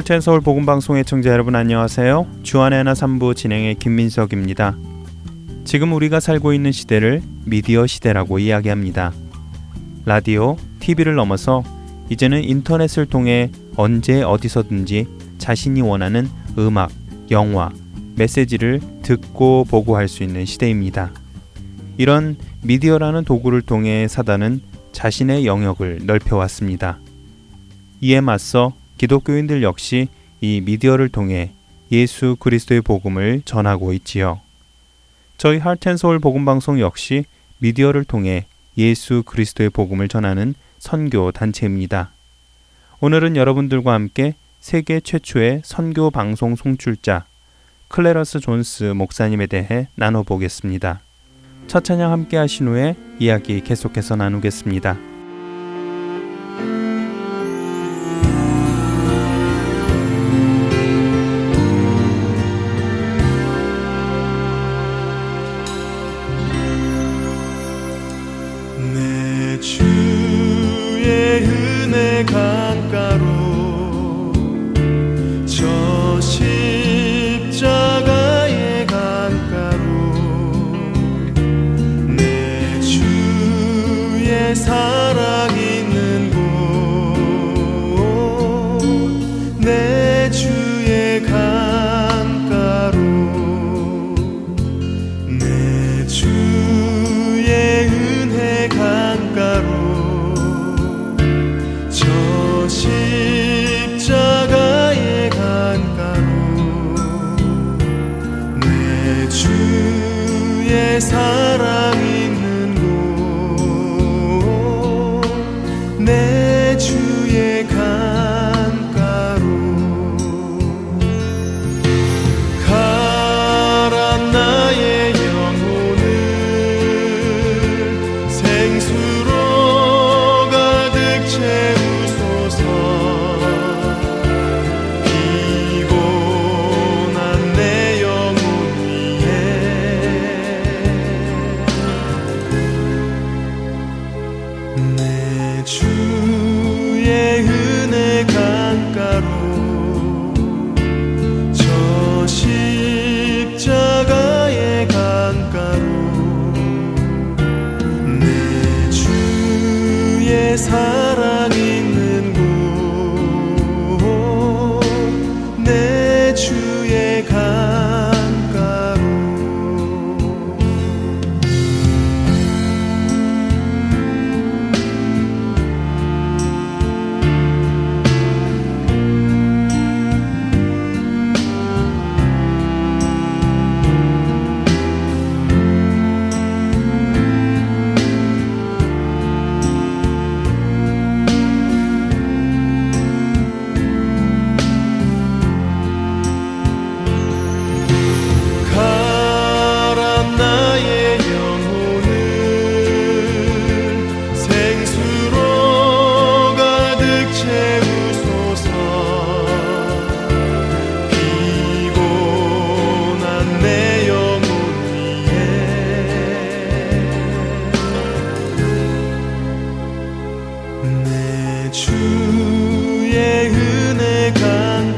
하트앤서울 복음 방송의 청자 여러분 안녕하세요. 주안의 하나 3부 진행의 김민석입니다. 지금 우리가 살고 있는 시대를 미디어 시대라고 이야기합니다. 라디오, TV를 넘어서 이제는 인터넷을 통해 언제 어디서든지 자신이 원하는 음악, 영화, 메시지를 듣고 보고 할 수 있는 시대입니다. 이런 미디어라는 도구를 통해 사단은 자신의 영역을 넓혀왔습니다. 이에 맞서 기독교인들 역시 이 미디어를 통해 예수 그리스도의 복음을 전하고 있지요. 저희 할텐서울 복음 방송 역시 미디어를 통해 예수 그리스도의 복음을 전하는 선교 단체입니다. 오늘은 여러분들과 함께 세계 최초의 선교 방송 송출자 클레러스 존스 목사님에 대해 나눠보겠습니다. 첫 찬양 함께 하신 후에 이야기 계속해서 나누겠습니다.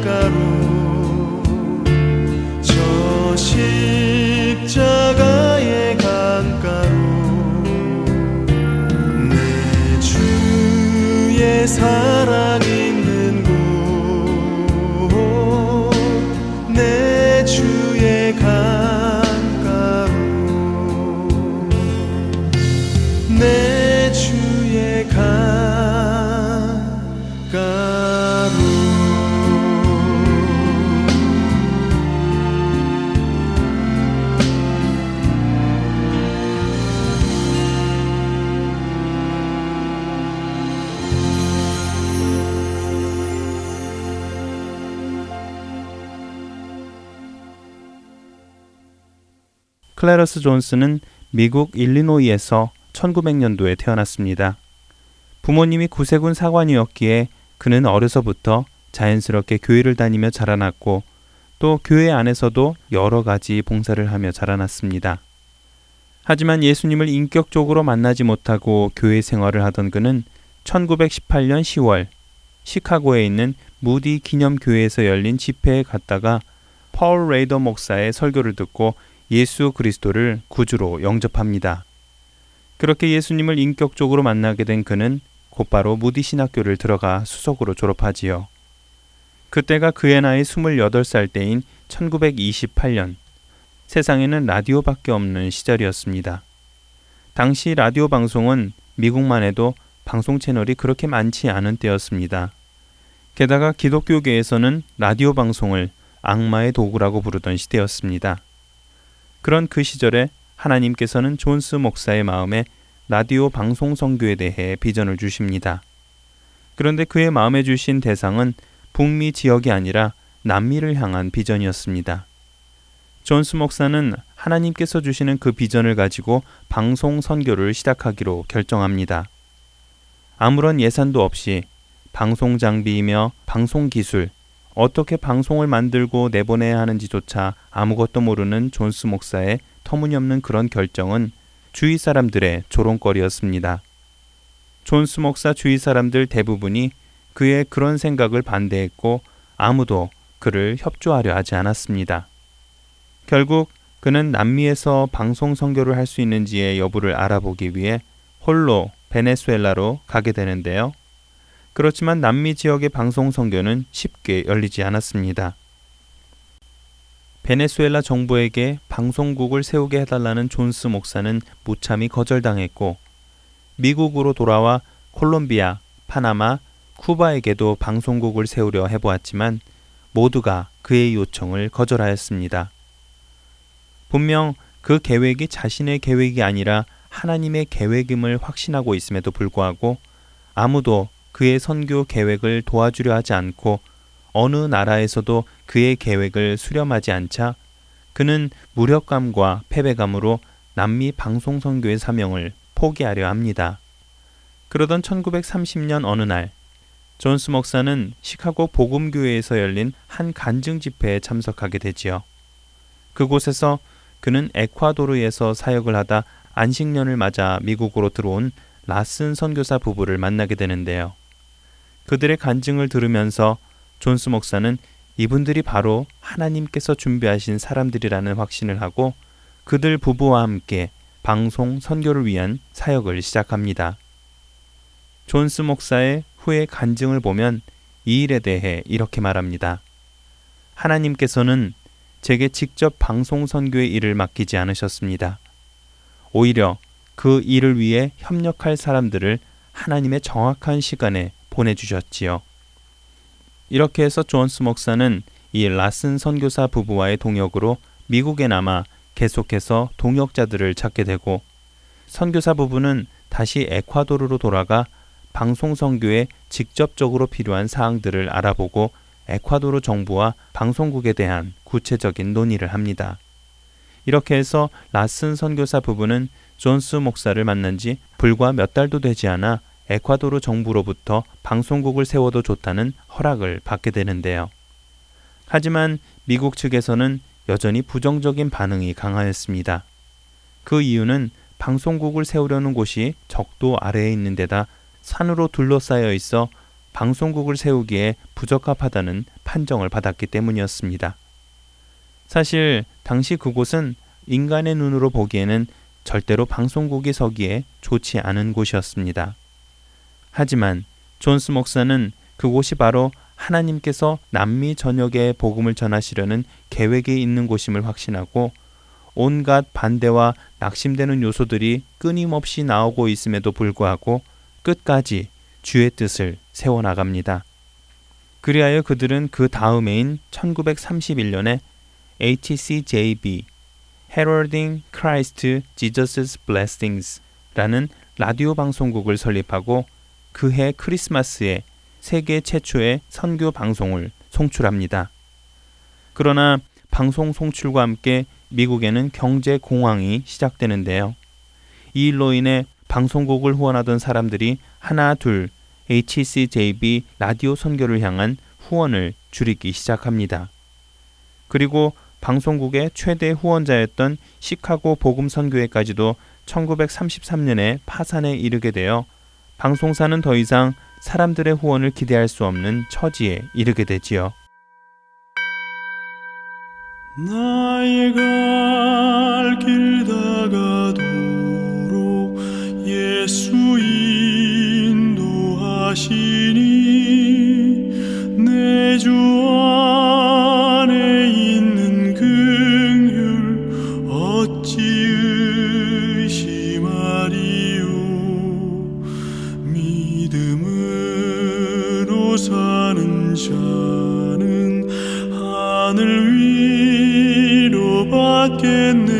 강가루, 저 십자가의 강가로 내 주의 사랑 클래러스 존스는 미국 일리노이에서 1900년도에 태어났습니다. 부모님이 구세군 사관이었기에 그는 어려서부터 자연스럽게 교회를 다니며 자라났고 또 교회 안에서도 여러 가지 봉사를 하며 자라났습니다. 하지만 예수님을 인격적으로 만나지 못하고 교회 생활을 하던 그는 1918년 10월 시카고에 있는 무디 기념교회에서 열린 집회에 갔다가 펄 레이더 목사의 설교를 듣고 예수 그리스도를 구주로 영접합니다. 그렇게 예수님을 인격적으로 만나게 된 그는 곧바로 무디 신학교를 들어가 수석으로 졸업하지요. 그때가 그의 나이 28살 때인 1928년 세상에는 라디오밖에 없는 시절이었습니다. 당시 라디오 방송은 미국만 해도 방송 채널이 그렇게 많지 않은 때였습니다. 게다가 기독교계에서는 라디오 방송을 악마의 도구라고 부르던 시대였습니다. 그런 그 시절에 하나님께서는 존스 목사의 마음에 라디오 방송 선교에 대해 비전을 주십니다. 그런데 그의 마음에 주신 대상은 북미 지역이 아니라 남미를 향한 비전이었습니다. 존스 목사는 하나님께서 주시는 그 비전을 가지고 방송 선교를 시작하기로 결정합니다. 아무런 예산도 없이 방송 장비이며 방송 기술, 어떻게 방송을 만들고 내보내야 하는지조차 아무것도 모르는 존스 목사의 터무니없는 그런 결정은 주위 사람들의 조롱거리였습니다. 존스 목사 주위 사람들 대부분이 그의 그런 생각을 반대했고 아무도 그를 협조하려 하지 않았습니다. 결국 그는 남미에서 방송 선교를 할 수 있는지의 여부를 알아보기 위해 홀로 베네수엘라로 가게 되는데요. 그렇지만 남미 지역의 방송 선교는 쉽게 열리지 않았습니다. 베네수엘라 정부에게 방송국을 세우게 해달라는 존스 목사는 무참히 거절당했고 미국으로 돌아와 콜롬비아, 파나마, 쿠바에게도 방송국을 세우려 해보았지만 모두가 그의 요청을 거절하였습니다. 분명 그 계획이 자신의 계획이 아니라 하나님의 계획임을 확신하고 있음에도 불구하고 아무도 그의 선교 계획을 도와주려 하지 않고 어느 나라에서도 그의 계획을 수렴하지 않자 그는 무력감과 패배감으로 남미 방송 선교의 사명을 포기하려 합니다. 그러던 1930년 어느 날 존스 목사는 시카고 복음교회에서 열린 한 간증 집회에 참석하게 되지요. 그곳에서 그는 에콰도르에서 사역을 하다 안식년을 맞아 미국으로 들어온 라슨 선교사 부부를 만나게 되는데요. 그들의 간증을 들으면서 존스 목사는 이분들이 바로 하나님께서 준비하신 사람들이라는 확신을 하고 그들 부부와 함께 방송 선교를 위한 사역을 시작합니다. 존스 목사의 후의 간증을 보면 이 일에 대해 이렇게 말합니다. 하나님께서는 제게 직접 방송 선교의 일을 맡기지 않으셨습니다. 오히려 그 일을 위해 협력할 사람들을 하나님의 정확한 시간에 보내주셨지요. 이렇게 해서 존스 목사는 이 라슨 선교사 부부와의 동역으로 미국에 남아 계속해서 동역자들을 찾게 되고 선교사 부부는 다시 에콰도르로 돌아가 방송 선교에 직접적으로 필요한 사항들을 알아보고 에콰도르 정부와 방송국에 대한 구체적인 논의를 합니다. 이렇게 해서 라슨 선교사 부부는 존스 목사를 만난 지 불과 몇 달도 되지 않아 에콰도르 정부로부터 방송국을 세워도 좋다는 허락을 받게 되는데요. 하지만 미국 측에서는 여전히 부정적인 반응이 강하였습니다. 그 이유는 방송국을 세우려는 곳이 적도 아래에 있는 데다 산으로 둘러싸여 있어 방송국을 세우기에 부적합하다는 판정을 받았기 때문이었습니다. 사실 당시 그곳은 인간의 눈으로 보기에는 절대로 방송국이 서기에 좋지 않은 곳이었습니다. 하지만 존스 목사는 그곳이 바로 하나님께서 남미 전역에 복음을 전하시려는 계획이 있는 곳임을 확신하고 온갖 반대와 낙심되는 요소들이 끊임없이 나오고 있음에도 불구하고 끝까지 주의 뜻을 세워나갑니다. 그리하여 그들은 그 다음해인 1931년에 HCJB Heralding Christ Jesus' Blessings 라는 라디오 방송국을 설립하고 그해 크리스마스에 세계 최초의 선교 방송을 송출합니다. 그러나 방송 송출과 함께 미국에는 경제 공황이 시작되는데요. 이 일로 인해 방송국을 후원하던 사람들이 하나 둘 HCJB 라디오 선교를 향한 후원을 줄이기 시작합니다. 그리고 방송국의 최대 후원자였던 시카고 복음 선교회까지도 1933년에 파산에 이르게 되어 방송사는 더 이상 사람들의 후원을 기대할 수 없는 처지에 이르게 되지요. 나의 갈 길 다가도록 예수 인도하시니 in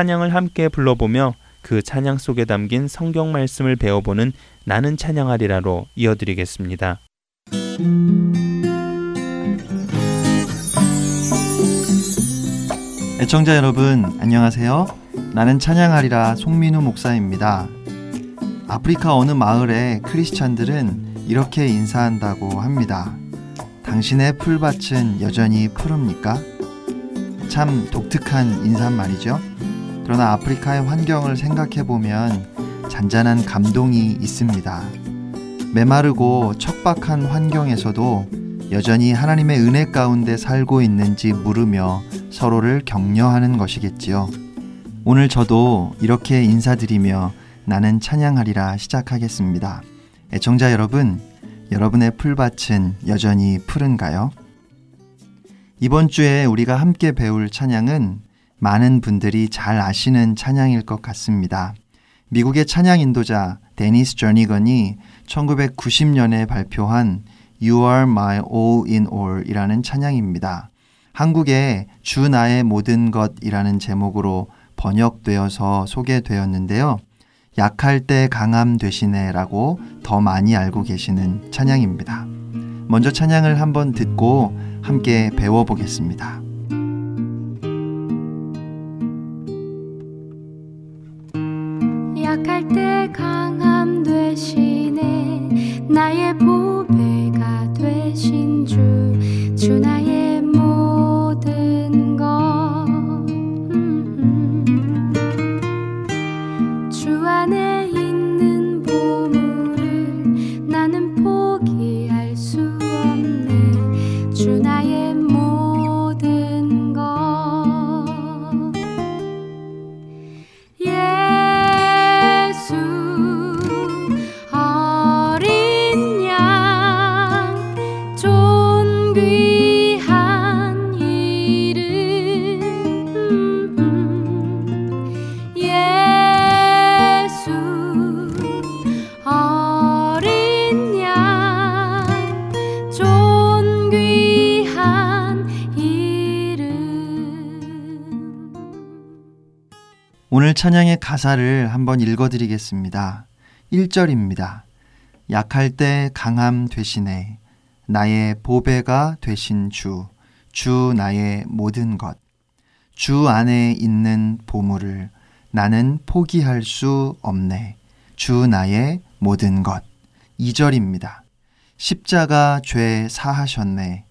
찬양을 함께 불러보며 그 찬양 속에 담긴 성경 말씀을 배워보는 나는 찬양하리라로 이어드리겠습니다. 애청자 여러분, 안녕하세요. 나는 찬양하리라 송민우 목사입니다. 아프리카 어느 마을의 크리스찬들은 이렇게 인사한다고 합니다. 당신의 풀밭은 여전히 푸릅니까? 참 독특한 인사말이죠. 그러나 아프리카의 환경을 생각해 보면 잔잔한 감동이 있습니다. 메마르고 척박한 환경에서도 여전히 하나님의 은혜 가운데 살고 있는지 물으며 서로를 격려하는 것이겠지요. 오늘 저도 이렇게 인사드리며 나는 찬양하리라 시작하겠습니다. 애청자 여러분, 여러분의 풀밭은 여전히 푸른가요? 이번 주에 우리가 함께 배울 찬양은 많은 분들이 잘 아시는 찬양일 것 같습니다. 미국의 찬양 인도자 데니스 저니건이 1990년에 발표한 You Are My All in All 이라는 찬양입니다. 한국의 주 나의 모든 것이라는 제목으로 번역되어서 소개되었는데요. 약할 때 강함 되시네라고 더 많이 알고 계시는 찬양입니다. 먼저 찬양을 한번 듣고 함께 배워보겠습니다. 되시네 오늘 찬양의 가사를 한번 읽어드리겠습니다. 1절입니다. 약할 때 강함 되시네. 나의 보배가 되신 주. 주 나의 모든 것. 주 안에 있는 보물을 나는 포기할 수 없네. 주 나의 모든 것. 2절입니다. 십자가 죄 사하셨네.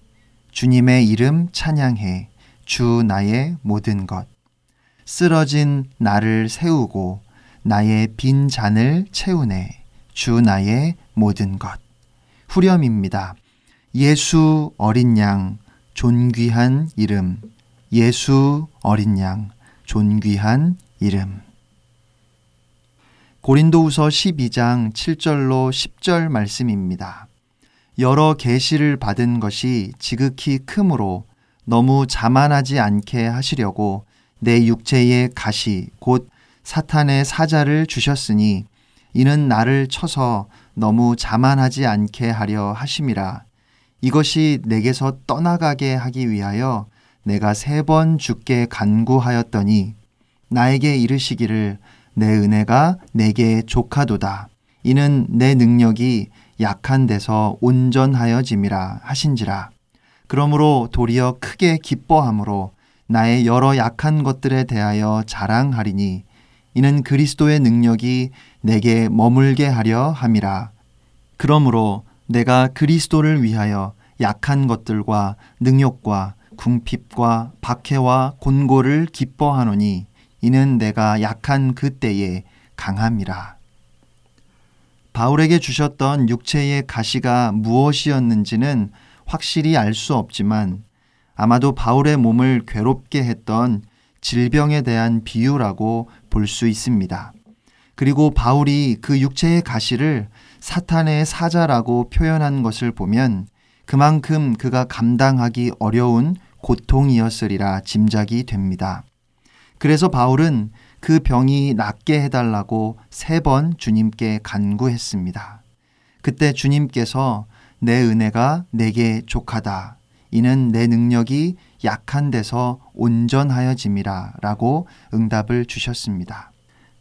주님의 이름 찬양해. 주 나의 모든 것. 쓰러진 나를 세우고 나의 빈 잔을 채우네. 주 나의 모든 것. 후렴입니다. 예수 어린 양, 존귀한 이름. 예수 어린 양, 존귀한 이름. 고린도후서 12장 7절로 10절 말씀입니다. 여러 계시를 받은 것이 지극히 크므로 너무 자만하지 않게 하시려고 내 육체의 가시 곧 사탄의 사자를 주셨으니 이는 나를 쳐서 너무 자만하지 않게 하려 하심이라 이것이 내게서 떠나가게 하기 위하여 내가 세번 죽게 간구하였더니 나에게 이르시기를 내 은혜가 내게 족하도다 이는 내 능력이 약한 데서 온전하여짐이라 하신지라 그러므로 도리어 크게 기뻐함으로 나의 여러 약한 것들에 대하여 자랑하리니 이는 그리스도의 능력이 내게 머물게 하려 함이라. 그러므로 내가 그리스도를 위하여 약한 것들과 능욕과 궁핍과 박해와 곤고를 기뻐하노니 이는 내가 약한 그때에 강함이라. 바울에게 주셨던 육체의 가시가 무엇이었는지는 확실히 알 수 없지만 아마도 바울의 몸을 괴롭게 했던 질병에 대한 비유라고 볼 수 있습니다. 그리고 바울이 그 육체의 가시를 사탄의 사자라고 표현한 것을 보면 그만큼 그가 감당하기 어려운 고통이었으리라 짐작이 됩니다. 그래서 바울은 그 병이 낫게 해달라고 세 번 주님께 간구했습니다. 그때 주님께서 내 은혜가 내게 족하다. 이는 내 능력이 약한 데서 온전하여짐이라 라고 응답을 주셨습니다.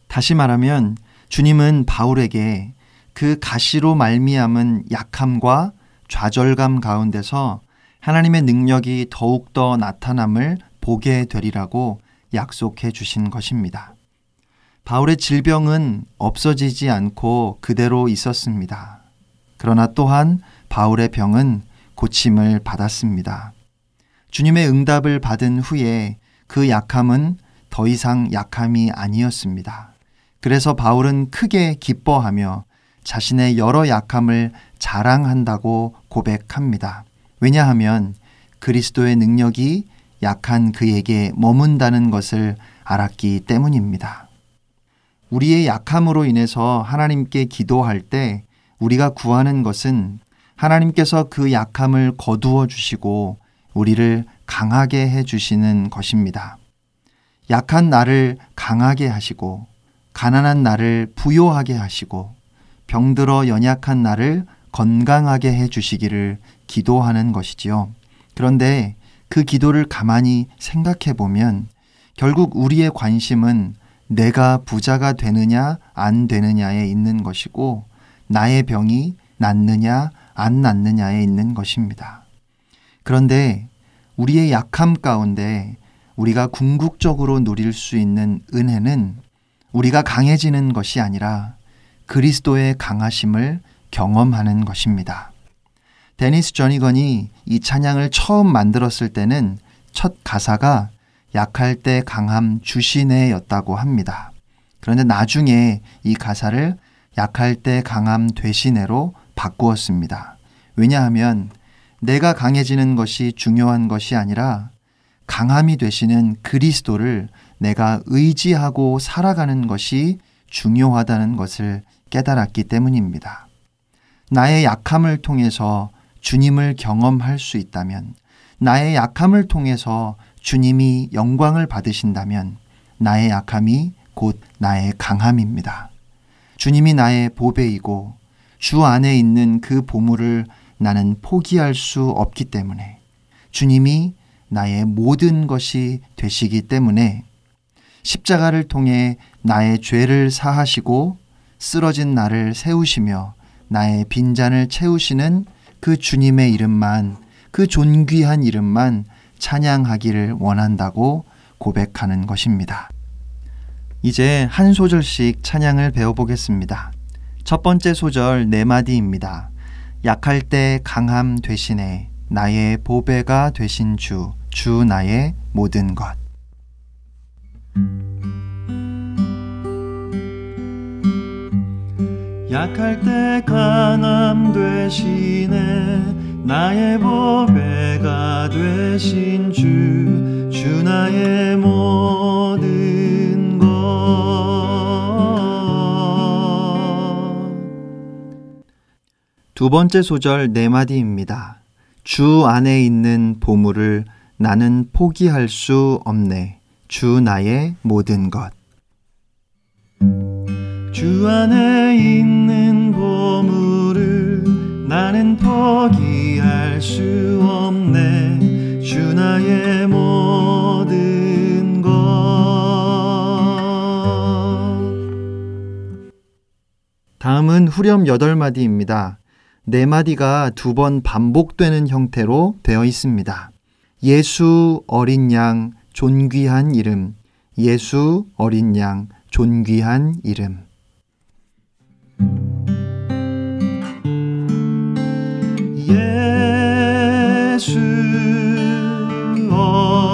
다시 말하면 주님은 바울에게 그 가시로 말미암은 약함과 좌절감 가운데서 하나님의 능력이 더욱더 나타남을 보게 되리라고 약속해 주신 것입니다. 바울의 질병은 없어지지 않고 그대로 있었습니다. 그러나 또한 바울의 병은 고침을 받았습니다. 주님의 응답을 받은 후에 그 약함은 더 이상 약함이 아니었습니다. 그래서 바울은 크게 기뻐하며 자신의 여러 약함을 자랑한다고 고백합니다. 왜냐하면 그리스도의 능력이 약한 그에게 머문다는 것을 알았기 때문입니다. 우리의 약함으로 인해서 하나님께 기도할 때 우리가 구하는 것은 하나님께서 그 약함을 거두어 주시고 우리를 강하게 해 주시는 것입니다. 약한 나를 강하게 하시고 가난한 나를 부요하게 하시고 병들어 연약한 나를 건강하게 해 주시기를 기도하는 것이지요. 그런데 그 기도를 가만히 생각해 보면 결국 우리의 관심은 내가 부자가 되느냐 안 되느냐에 있는 것이고 나의 병이 낫느냐 안 낫느냐에 있는 것입니다. 그런데 우리의 약함 가운데 우리가 궁극적으로 누릴 수 있는 은혜는 우리가 강해지는 것이 아니라 그리스도의 강하심을 경험하는 것입니다. 데니스 저니건이 이 찬양을 처음 만들었을 때는 첫 가사가 약할 때 강함 주시네였다고 합니다. 그런데 나중에 이 가사를 약할 때 강함 되시네로 바꾸었습니다. 왜냐하면 내가 강해지는 것이 중요한 것이 아니라 강함이 되시는 그리스도를 내가 의지하고 살아가는 것이 중요하다는 것을 깨달았기 때문입니다. 나의 약함을 통해서 주님을 경험할 수 있다면, 나의 약함을 통해서 주님이 영광을 받으신다면, 나의 약함이 곧 나의 강함입니다. 주님이 나의 보배이고 주 안에 있는 그 보물을 나는 포기할 수 없기 때문에 주님이 나의 모든 것이 되시기 때문에 십자가를 통해 나의 죄를 사하시고 쓰러진 나를 세우시며 나의 빈잔을 채우시는 그 주님의 이름만 그 존귀한 이름만 찬양하기를 원한다고 고백하는 것입니다. 이제 한 소절씩 찬양을 배워보겠습니다. 첫 번째 소절 네 마디입니다. 약할 때 강함 되시네 나의 보배가 되신 주, 주 나의 모든 것. 약할 때 강함 되시네 나의 보배가 되신 주, 주 나의 모든 것. 두 번째 소절 네 마디입니다. 주 안에 있는 보물을 나는 포기할 수 없네. 주 나의 모든 것. 주 안에 있는 보물을 나는 포기할 수 없네 주 나의 모든 것 다음은 후렴 여덟 마디입니다. 네 마디가 두 번 반복되는 형태로 되어 있습니다. 예수 어린 양 존귀한 이름 예수 어린 양 존귀한 이름 예수 어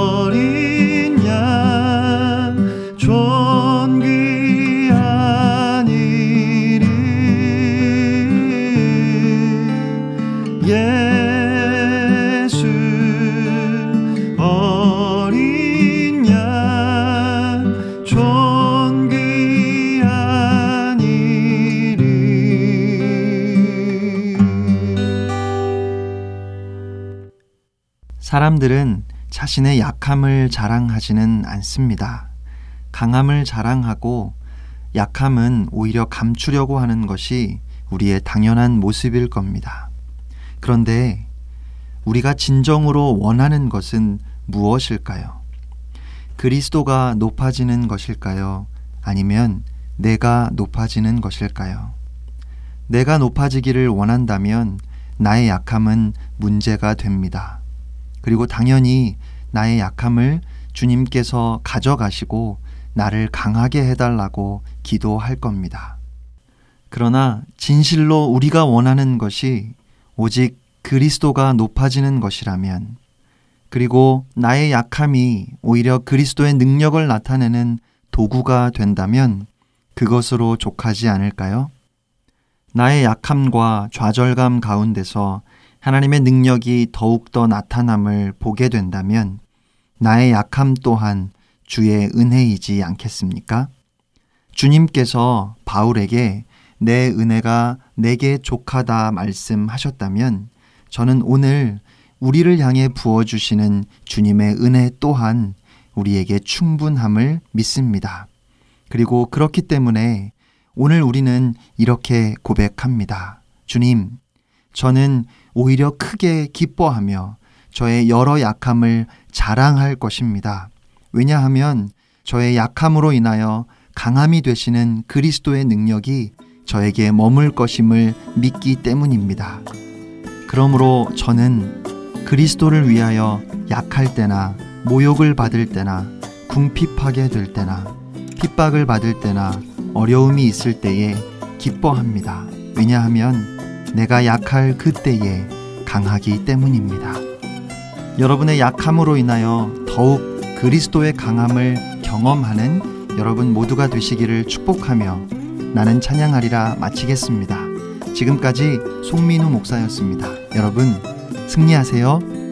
사람들은 자신의 약함을 자랑하지는 않습니다. 강함을 자랑하고 약함은 오히려 감추려고 하는 것이 우리의 당연한 모습일 겁니다. 그런데 우리가 진정으로 원하는 것은 무엇일까요? 그리스도가 높아지는 것일까요? 아니면 내가 높아지는 것일까요? 내가 높아지기를 원한다면 나의 약함은 문제가 됩니다. 그리고 당연히 나의 약함을 주님께서 가져가시고 나를 강하게 해달라고 기도할 겁니다. 그러나 진실로 우리가 원하는 것이 오직 그리스도가 높아지는 것이라면 그리고 나의 약함이 오히려 그리스도의 능력을 나타내는 도구가 된다면 그것으로 족하지 않을까요? 나의 약함과 좌절감 가운데서 하나님의 능력이 더욱더 나타남을 보게 된다면 나의 약함 또한 주의 은혜이지 않겠습니까? 주님께서 바울에게 내 은혜가 내게 족하다 말씀하셨다면 저는 오늘 우리를 향해 부어주시는 주님의 은혜 또한 우리에게 충분함을 믿습니다. 그리고 그렇기 때문에 오늘 우리는 이렇게 고백합니다. 주님, 저는 오히려 크게 기뻐하며 저의 여러 약함을 자랑할 것입니다. 왜냐하면 저의 약함으로 인하여 강함이 되시는 그리스도의 능력이 저에게 머물 것임을 믿기 때문입니다. 그러므로 저는 그리스도를 위하여 약할 때나 모욕을 받을 때나 궁핍하게 될 때나 핍박을 받을 때나 어려움이 있을 때에 기뻐합니다. 왜냐하면 내가 약할 그때에 강하기 때문입니다. 여러분의 약함으로 인하여 더욱 그리스도의 강함을 경험하는 여러분 모두가 되시기를 축복하며 나는 찬양하리라 마치겠습니다. 지금까지 송민우 목사였습니다. 여러분 승리하세요.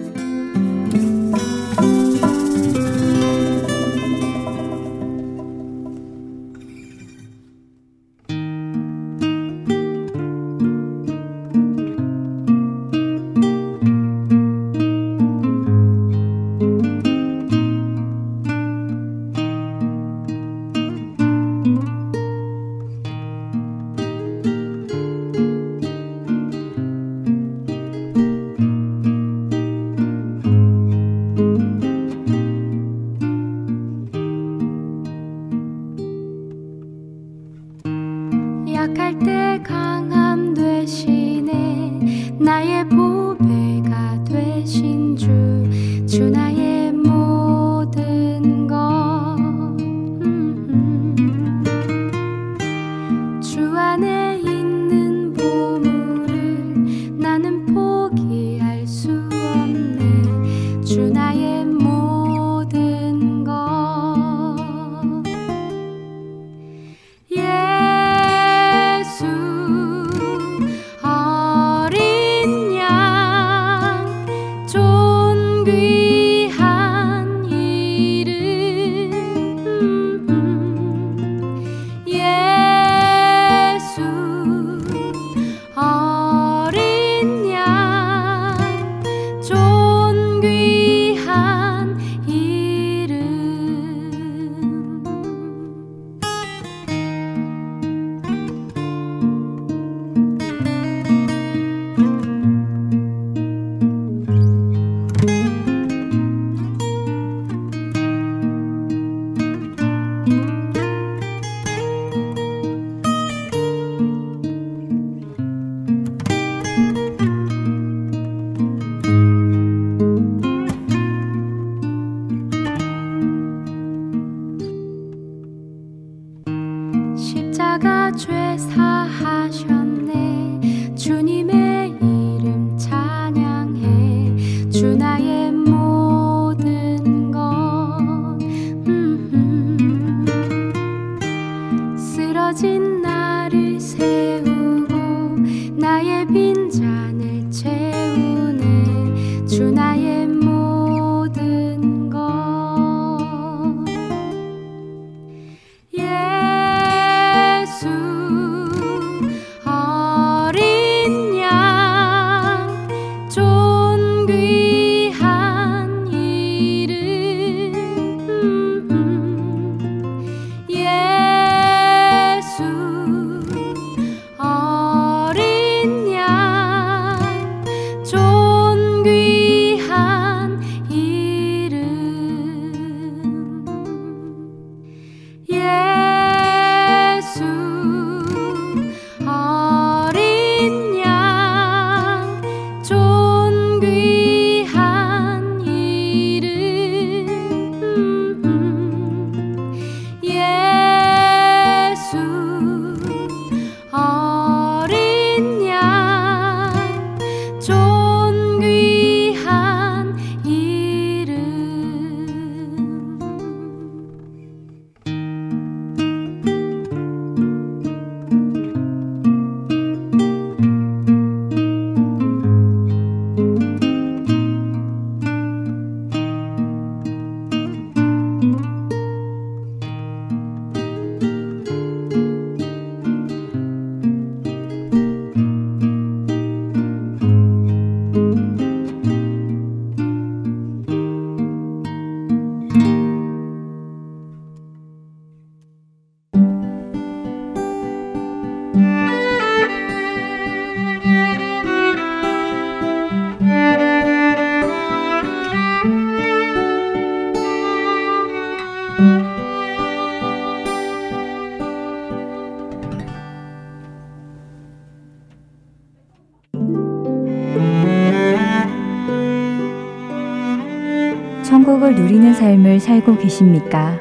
삶을 살고 계십니까?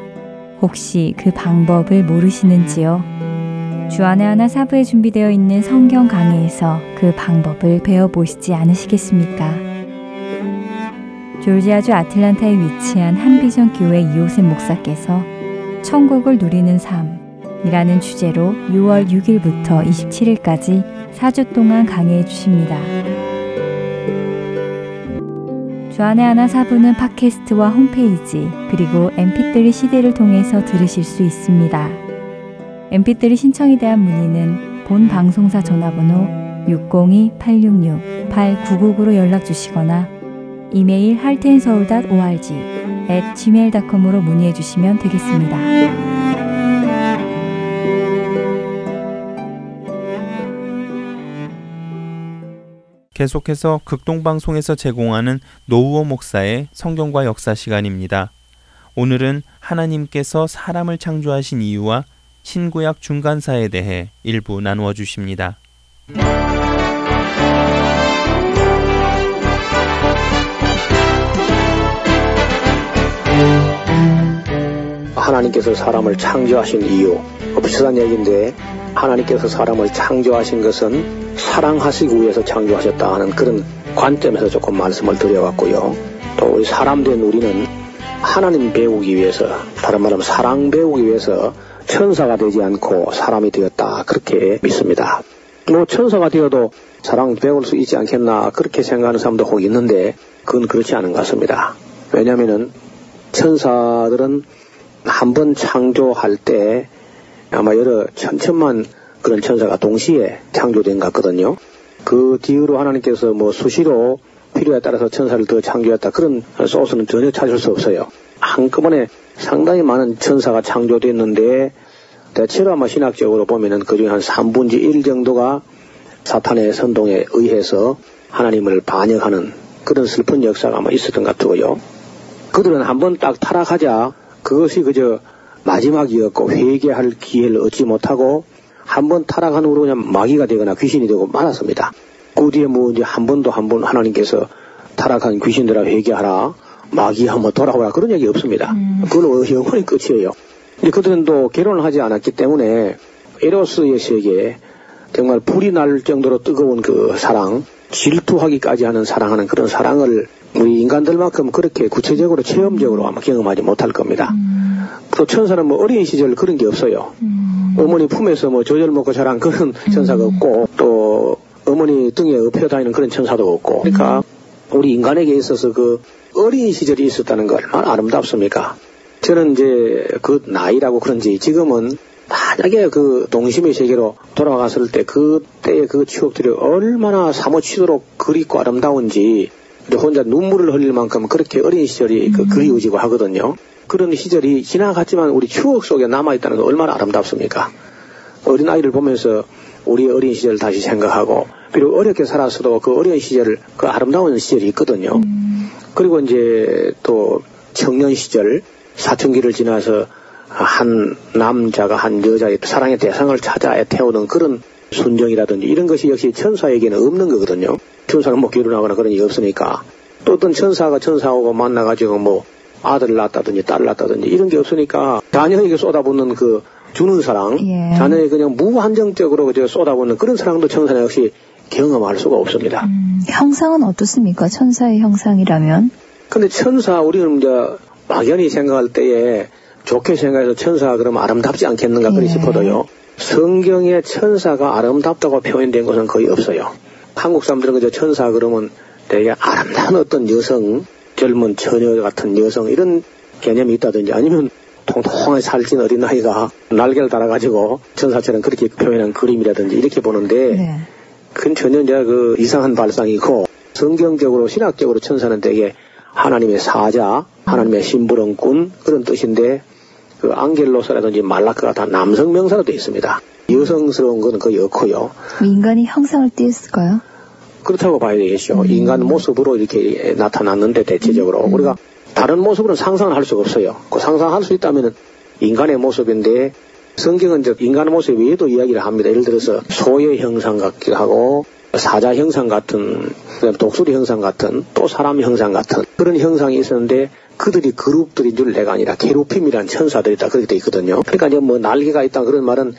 혹시 그 방법을 모르시는지요? 주안의 하나 사부에 준비되어 있는 성경 강의에서 그 방법을 배워보시지 않으시겠습니까? 졸지아주 아틀란타에 위치한 한비전 교회 이호셉 목사께서 천국을 누리는 삶이라는 주제로 6월 6일부터 27일까지 4주 동안 강의해 주십니다. 주안의 하나 사부는 팟캐스트와 홈페이지 그리고 mp3 시대를 통해서 들으실 수 있습니다. mp3 신청에 대한 문의는 본 방송사 전화번호 602-866-8999로 연락 주시거나 이메일 할텐서울.org at gmail.com으로 문의해 주시면 되겠습니다. 계속해서 극동방송에서 제공하는 노우호 목사의 성경과 역사 시간입니다. 오늘은 하나님께서 사람을 창조하신 이유와 신구약 중간사에 대해 일부 나누어 주십니다. 하나님께서 사람을 창조하신 이유, 비슷한 얘기인데 하나님께서 사람을 창조하신 것은 사랑하시기 위해서 창조하셨다 하는 그런 관점에서 조금 말씀을 드려왔고요. 또 우리 사람 된 우리는 하나님 배우기 위해서, 다른 말하면 사랑 배우기 위해서 천사가 되지 않고 사람이 되었다. 그렇게 믿습니다. 뭐 천사가 되어도 사랑 배울 수 있지 않겠나 그렇게 생각하는 사람도 혹 있는데 그건 그렇지 않은 것 같습니다. 왜냐하면은 천사들은 한 번 창조할 때 아마 여러 천천만 그런 천사가 동시에 창조된 것 같거든요. 그 뒤로 하나님께서 뭐 수시로 필요에 따라서 천사를 더 창조했다. 그런 소스는 전혀 찾을 수 없어요. 한꺼번에 상당히 많은 천사가 창조됐는데 대체로 아마 신학적으로 보면은 그 중에 한 3분의 1 정도가 사탄의 선동에 의해서 하나님을 반역하는 그런 슬픈 역사가 아마 있었던 것 같고요. 그들은 한번 딱 타락하자 그것이 그저 마지막이었고 회개할 기회를 얻지 못하고 한 번 타락한 후로 그냥 마귀가 되거나 귀신이 되고 말았습니다. 그 뒤에 뭐 이제 한 번도 한 번 하나님께서 타락한 귀신들아 회개하라 마귀 한번 돌아오라 그런 얘기 없습니다. 그건 영원히 끝이에요. 근데 그들은 또 결혼을 하지 않았기 때문에 에로스의 세계에 정말 불이 날 정도로 뜨거운 그 사랑, 질투하기까지 하는 사랑하는 그런 사랑을 우리 인간들만큼 그렇게 구체적으로 체험적으로 아마 경험하지 못할 겁니다. 또 천사는 뭐 어린 시절 그런 게 없어요. 어머니 품에서 뭐 조절 먹고 자란 그런 천사가 없고 또 어머니 등에 업혀 다니는 그런 천사도 없고 그러니까 우리 인간에게 있어서 그 어린 시절이 있었다는 거 얼마나 아름답습니까? 저는 이제 그 나이라고 그런지 지금은 만약에 그 동심의 세계로 돌아갔을 때 그때의 그 추억들이 얼마나 사무치도록 그립고 아름다운지 혼자 눈물을 흘릴 만큼 그렇게 어린 시절이 그 그리워지고 하거든요. 그런 시절이 지나갔지만 우리 추억 속에 남아있다는 건 얼마나 아름답습니까? 어린아이를 보면서 우리 어린 시절 다시 생각하고 비록 어렵게 살았어도 그 어린 시절 그 아름다운 시절이 있거든요. 그리고 이제 또 청년 시절 사춘기를 지나서 한 남자가 한 여자의 사랑의 대상을 찾아 애태우는 그런 순정이라든지 이런 것이 역시 천사에게는 없는 거거든요. 천사가 뭐 결혼하거나 그런 게 없으니까. 또 어떤 천사가 천사하고 만나가지고 뭐 아들을 낳았다든지 딸을 낳았다든지 이런 게 없으니까 자녀에게 쏟아붓는 그 주는 사랑, 예. 자녀에게 그냥 무한정적으로 그저 쏟아붓는 그런 사랑도 천사는 역시 경험할 수가 없습니다. 음, 형상은 어떻습니까? 천사의 형상이라면? 근데 천사 우리는 이제 막연히 생각할 때에 좋게 생각해서 천사 그러면 아름답지 않겠는가 그리 예. 싶어도요. 성경에 천사가 아름답다고 표현된 것은 거의 없어요. 한국 사람들은 그저 천사 그러면 되게 아름다운 어떤 여성, 젊은 처녀 같은 여성 이런 개념이 있다든지 아니면 통통하게 살찐 어린아이가 날개를 달아가지고 천사처럼 그렇게 표현한 그림이라든지 이렇게 보는데 네. 그건 전혀 이제 그 이상한 발상이고 성경적으로 신학적으로 천사는 되게 하나님의 사자, 하나님의 심부름꾼 그런 뜻인데 그 안겔로스라든지 말라크가 다 남성 명사로 되어 있습니다. 여성스러운 건 거의 없고요. 인간이 형상을 띄었을까요? 그렇다고 봐야 되겠죠. 인간 모습으로 이렇게 나타났는데 대체적으로 우리가 다른 모습으로는 상상을 할 수가 없어요. 그 상상할 수 있다면 인간의 모습인데 성경은 저 인간의 모습 외에도 이야기를 합니다. 예를 들어서 소의 형상 같기도 하고 사자 형상 같은 그다음 독수리 형상 같은 또 사람 형상 같은 그런 형상이 있었는데 그들이 그룹들인 줄 내가 아니라 게루핌이란 천사들이다 그렇게 돼 있거든요. 그러니까 이제 뭐 날개가 있다 그런 말은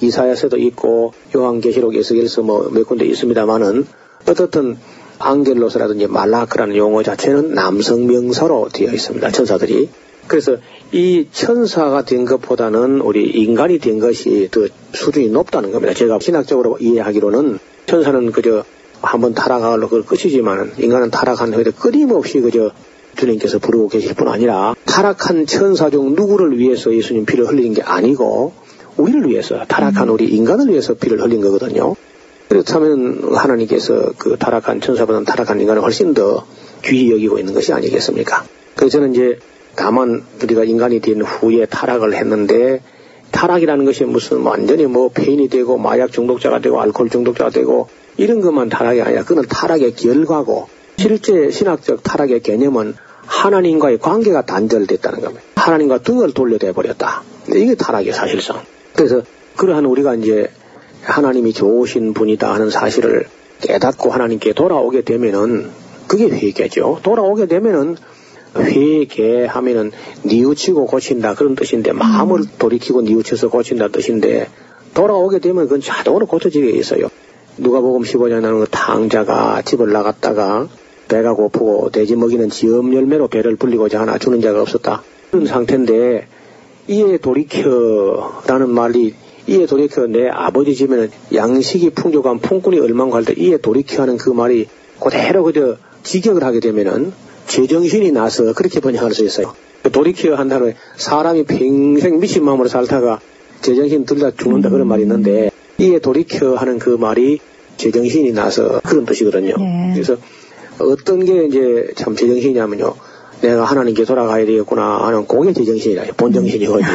이사야서도 있고 요한계시록 에스겔서 뭐 몇 군데 있습니다만은 어떻든 앙겔로스라든지 말라크라는 용어 자체는 남성 명사로 되어 있습니다. 천사들이. 그래서 이 천사가 된 것보다는 우리 인간이 된 것이 더 수준이 높다는 겁니다. 제가 신학적으로 이해하기로는 천사는 그저 한번 타락하걸로 그걸 끝이지만 인간은 타락한 후에 끊임없이 그저 주님께서 부르고 계실 뿐 아니라 타락한 천사 중 누구를 위해서 예수님 피를 흘리는 게 아니고 우리를 위해서 타락한 우리 인간을 위해서 피를 흘린 거거든요. 그렇다면 하나님께서 그 타락한 천사보다는 타락한 인간을 훨씬 더 귀히 여기고 있는 것이 아니겠습니까? 그래서 저는 이제 다만 우리가 인간이 된 후에 타락을 했는데 타락이라는 것이 무슨 완전히 뭐 폐인이 되고 마약 중독자가 되고 알코올 중독자가 되고 이런 것만 타락이 아니라 그는 타락의 결과고 실제 신학적 타락의 개념은 하나님과의 관계가 단절됐다는 겁니다. 하나님과 등을 돌려대 버렸다. 이게 타락이에요 사실상. 그래서 그러한 우리가 이제 하나님이 좋으신 분이다 하는 사실을 깨닫고 하나님께 돌아오게 되면은 그게 회개죠. 돌아오게 되면은 회개하면은 뉘우치고 고친다 그런 뜻인데 마음을 돌이키고 뉘우쳐서 고친다 뜻인데 돌아오게 되면 그건 자동으로 고쳐지게 있어요. 누가복음 15장에 나오는 그 탕자가 집을 나갔다가 배가 고프고 돼지 먹이는 지엄 열매로 배를 불리고자 하나 주는 자가 없었다. 그런 상태인데 이에 돌이켜라는 말이 이에 돌이켜 내 아버지 집에는 양식이 풍족한 풍꾼이 얼만고 할때 이에 돌이켜 하는 그 말이 그대로 그저 직역을 하게 되면은 제정신이 나서 그렇게 번역할 수 있어요. 돌이켜 한다는 사람이 평생 미친 마음으로 살다가 제정신 들다 죽는다 그런 말이 있는데 이에 돌이켜 하는 그 말이 제정신이 나서 그런 뜻이거든요. 네. 그래서 어떤 게 이제 참 제정신이냐면요. 내가 하나님께 돌아가야 되겠구나 하는 그게 제 정신이라 본 정신이고 이제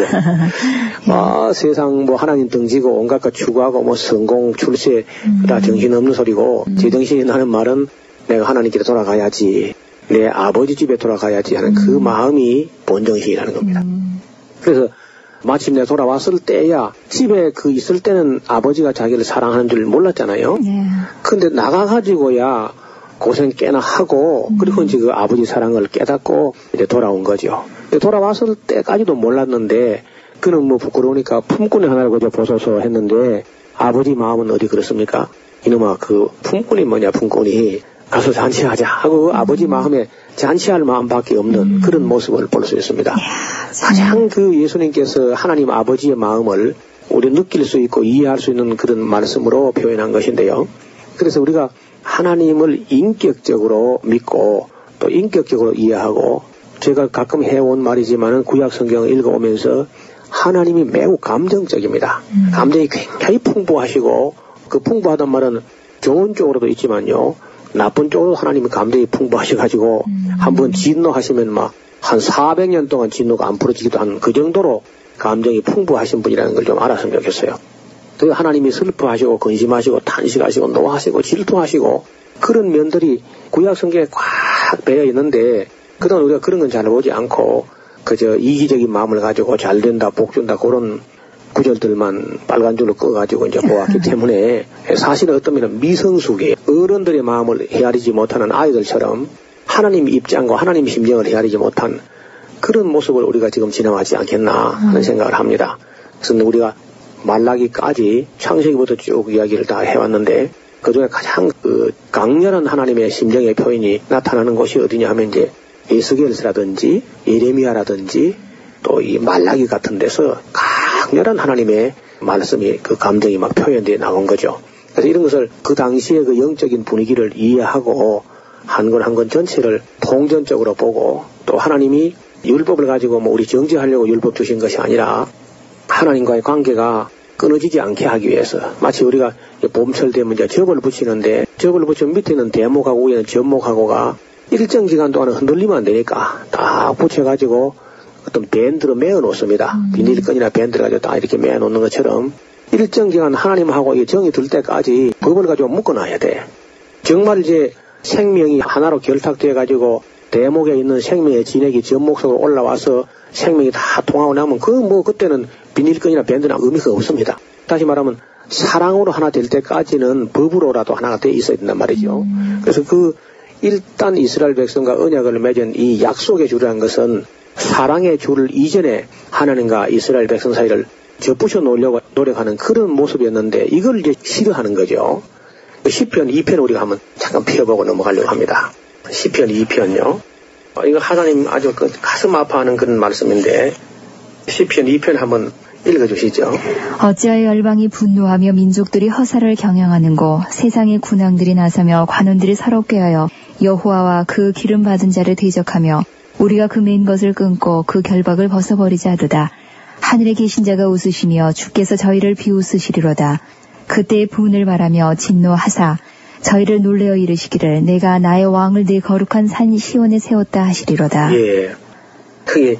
아, 세상 뭐 하나님 등지고 온갖 것 추구하고 뭐 성공 출세 다 정신 없는 소리고 제 정신이 나는 말은 내가 하나님께 돌아가야지 내 아버지 집에 돌아가야지 하는 그 마음이 본 정신이라는 겁니다. 그래서 마침내 돌아왔을 때야 집에 그 있을 때는 아버지가 자기를 사랑하는 줄 몰랐잖아요. 예. 근데 나가가지고야 고생 꽤나 하고 그리고 이제 그 아버지 사랑을 깨닫고 이제 돌아온 거죠. 근데 돌아왔을 때까지도 몰랐는데 그는 뭐 부끄러우니까 품꾼이 하나를 그저 보소서 했는데 아버지 마음은 어디 그렇습니까? 이놈아 그 품꾼이 뭐냐 품꾼이 가서 잔치하자 하고 그 아버지 마음에 잔치할 마음밖에 없는 그런 모습을 볼 수 있습니다. 가장 그 예수님께서 하나님 아버지의 마음을 우리 느낄 수 있고 이해할 수 있는 그런 말씀으로 표현한 것인데요. 그래서 우리가 하나님을 인격적으로 믿고 또 인격적으로 이해하고 제가 가끔 해온 말이지만은 구약 성경을 읽어오면서 하나님이 매우 감정적입니다. 감정이 굉장히 풍부하시고 그 풍부하단 말은 좋은 쪽으로도 있지만요. 나쁜 쪽으로 하나님이 감정이 풍부하셔가지고 한번 진노하시면 막 한 400년 동안 진노가 안 풀어지기도 한 그 정도로 감정이 풍부하신 분이라는 걸 좀 알았으면 좋겠어요. 그 하나님이 슬퍼하시고 근심하시고 탄식하시고 노하시고 질투하시고 그런 면들이 구약 성경에 꽉 배어 있는데 그동안 우리가 그런 건 잘 보지 않고 그저 이기적인 마음을 가지고 잘 된다 복 준다 그런 구절들만 빨간 줄로 꺼가지고 이제 보았기 때문에 사실은 어떤 면은 미성숙의 어른들의 마음을 헤아리지 못하는 아이들처럼 하나님 입장과 하나님 심정을 헤아리지 못한 그런 모습을 우리가 지금 지나가지 않겠나 하는 생각을 합니다. 그래서 우리가 말라기까지 창세기부터 쭉 이야기를 다 해왔는데 그 중에 가장 그 강렬한 하나님의 심정의 표현이 나타나는 곳이 어디냐 하면 이제 에스겔서라든지 예레미야라든지 또 이 말라기 같은 데서 강렬한 하나님의 말씀이 그 감정이 막 표현되어 나온 거죠. 그래서 이런 것을 그 당시의 그 영적인 분위기를 이해하고 한 건 한 건 전체를 통전적으로 보고 또 하나님이 율법을 가지고 뭐 우리 정지하려고 율법 주신 것이 아니라 하나님과의 관계가 끊어지지 않게 하기 위해서 마치 우리가 봄철 되면 이제 접을 붙이는데 접을 붙이면 밑에는 대목하고 위에는 접목하고가 일정 기간 동안 흔들리면 안 되니까 다 붙여가지고 어떤 밴드로 메어 놓습니다. 비닐끈이나 밴드를 가지고 다 이렇게 메어 놓는 것처럼 일정 기간 하나님하고 정이 들 때까지 법을 가지고 묶어놔야 돼. 정말 이제 생명이 하나로 결탁되어 가지고 대목에 있는 생명의 진액이 접목 속으로 올라와서 생명이 다 통하고 나면 그 뭐 그때는 비닐끈이나 밴드나 의미가 없습니다. 다시 말하면 사랑으로 하나 될 때까지는 법으로라도 하나가 돼 있어야 된단 말이죠. 그래서 그 일단 이스라엘 백성과 언약을 맺은 이 약속의 줄이라는 것은 사랑의 줄을 이전에 하나님과 이스라엘 백성 사이를 접부셔 놓으려고 노력하는 그런 모습이었는데 이걸 이제 싫어하는 거죠. 시편 2편 우리가 한번 잠깐 피워보고 넘어가려고 합니다. 시편 2편요. 어, 이거 하나님 아주 그 가슴 아파하는 그런 말씀인데 시편 2편 한번 읽어주시죠. 어찌하여 열방이 분노하며 민족들이 허사를 경영하는고 세상의 군왕들이 나서며 관원들이 서럽게 하여 여호와와 그 기름 받은 자를 대적하며 우리가 그 맨 것을 끊고 그 결박을 벗어버리자 하도다. 하늘에 계신 자가 웃으시며 주께서 저희를 비웃으시리로다. 그때의 분을 바라며 진노하사 저희를 놀래어 이르시기를 내가 나의 왕을 내 거룩한 산 시온에 세웠다 하시리로다. 예. 그게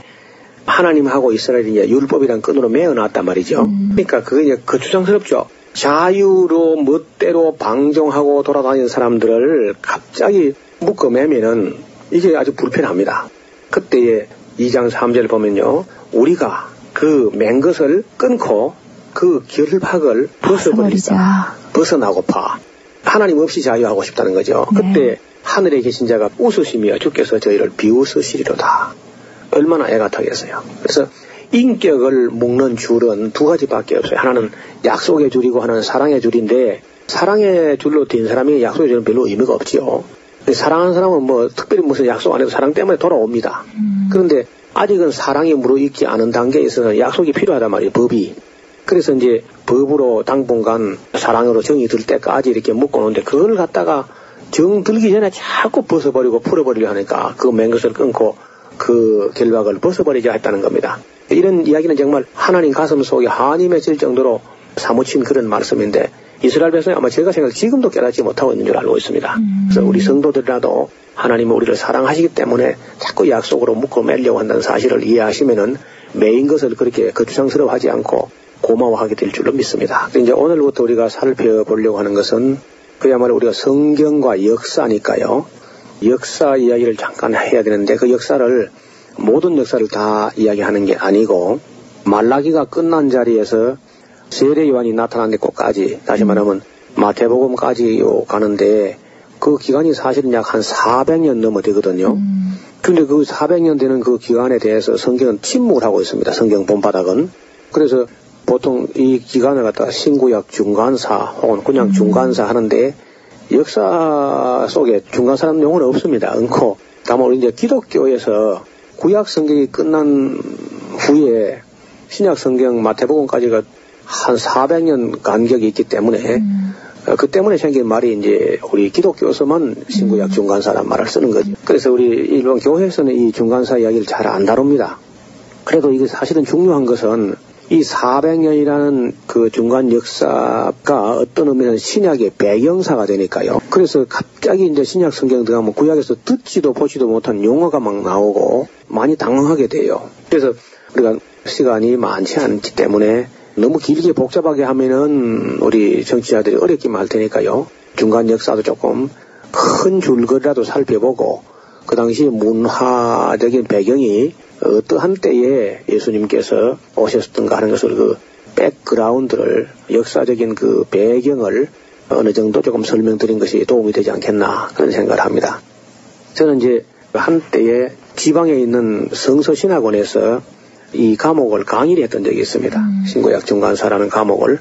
하나님하고 이스라엘이 이제 율법이란 끈으로 매어놨단 말이죠. 그러니까 그게 이제 거추장스럽죠. 자유로 멋대로 방종하고 돌아다니는 사람들을 갑자기 묶어매면은 이게 아주 불편합니다. 그때에 2장 3절 보면요. 우리가 그 맨 것을 끊고 그 결박을 벗어버리자. 벗어버리자. 벗어나고파. 하나님 없이 자유하고 싶다는 거죠. 네. 그때 하늘에 계신 자가 웃으시며 주께서 저희를 비웃으시리로다. 얼마나 애가 타겠어요. 그래서 인격을 묶는 줄은 두 가지밖에 없어요. 하나는 약속의 줄이고 하나는 사랑의 줄인데 사랑의 줄로 된 사람이 약속의 줄은 별로 의미가 없지요. 사랑하는 사람은 뭐 특별히 무슨 약속 안 해도 사랑 때문에 돌아옵니다. 그런데 아직은 사랑이 무르익지 않은 단계에 있어서는 약속이 필요하단 말이에요. 법이. 그래서 이제 법으로 당분간 사랑으로 정이 들 때까지 이렇게 묶어놓는데 그걸 갖다가 정 들기 전에 자꾸 벗어버리고 풀어버리려 하니까 그맨 것을 끊고 그 결박을 벗어버리자 했다는 겁니다. 이런 이야기는 정말 하나님 가슴 속에 한이 맺힐 정도로 사무친 그런 말씀인데 이스라엘 백성이 아마 제가 생각 지금도 깨닫지 못하고 있는 줄 알고 있습니다. 그래서 우리 성도들이라도 하나님은 우리를 사랑하시기 때문에 자꾸 약속으로 묶어 매려고 한다는 사실을 이해하시면은 매인 것을 그렇게 거추장스러워하지 않고 고마워하게 될 줄로 믿습니다. 이제 오늘부터 우리가 살펴보려고 하는 것은 그야말로 우리가 성경과 역사니까요. 역사 이야기를 잠깐 해야 되는데 그 역사를 모든 역사를 다 이야기하는 게 아니고 말라기가 끝난 자리에서 세례 요한이 나타난 데까지 다시 말하면 마태복음까지 요 가는데 그 기간이 사실은 약 한 400년 넘어 되거든요. 근데 그 400년 되는 그 기간에 대해서 성경은 침묵을 하고 있습니다. 성경 본바닥은. 그래서 보통 이 기간을 갖다가 신구약 중간사 혹은 그냥 중간사 하는데 역사 속에 중간사라는 용어는 없습니다. 않고 다만 우리 이제 기독교에서 구약 성경이 끝난 후에 신약 성경 마태복음까지가 한 400년 간격이 있기 때문에 어, 그 때문에 생긴 말이 이제 우리 기독교에서만 신구약 중간사란 말을 쓰는 거죠. 그래서 우리 일본 교회에서는 이 중간사 이야기를 잘 안 다룹니다. 그래도 이게 사실은 중요한 것은 이 400년이라는 그 중간 역사가 어떤 의미는 신약의 배경사가 되니까요. 그래서 갑자기 이제 신약 성경 들어가면 구약에서 듣지도 보지도 못한 용어가 막 나오고 많이 당황하게 돼요. 그래서 우리가 시간이 많지 않기 때문에 너무 길게 복잡하게 하면은 우리 정치자들이 어렵기만 할 테니까요. 중간 역사도 조금 큰 줄거리라도 살펴보고 그 당시 문화적인 배경이 어떠한 때에 예수님께서 오셨던가 하는 것을 그 백그라운드를 역사적인 그 배경을 어느 정도 조금 설명드린 것이 도움이 되지 않겠나 그런 생각을 합니다. 저는 이제 한때에 지방에 있는 성서신학원에서 이 과목을 강의를 했던 적이 있습니다. 신구약 중간사라는 과목을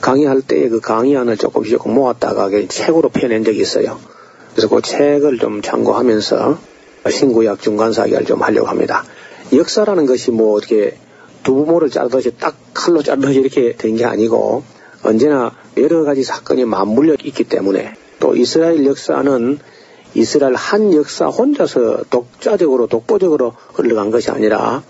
강의할 때에 그 강의안을 조금씩 조금 모았다가 그 책으로 펴낸 적이 있어요. 그래서 그 책을 좀 참고하면서 신구약 중간사 이야기를 좀 하려고 합니다. 역사라는 것이 뭐 어떻게 두부모를 자르듯이 딱 칼로 자르듯이 이렇게 된 게 아니고 언제나 여러 가지 사건이 맞물려 있기 때문에 또 이스라엘 역사는 이스라엘 한 역사 혼자서 독자적으로 독보적으로 흘러간 것이 아니라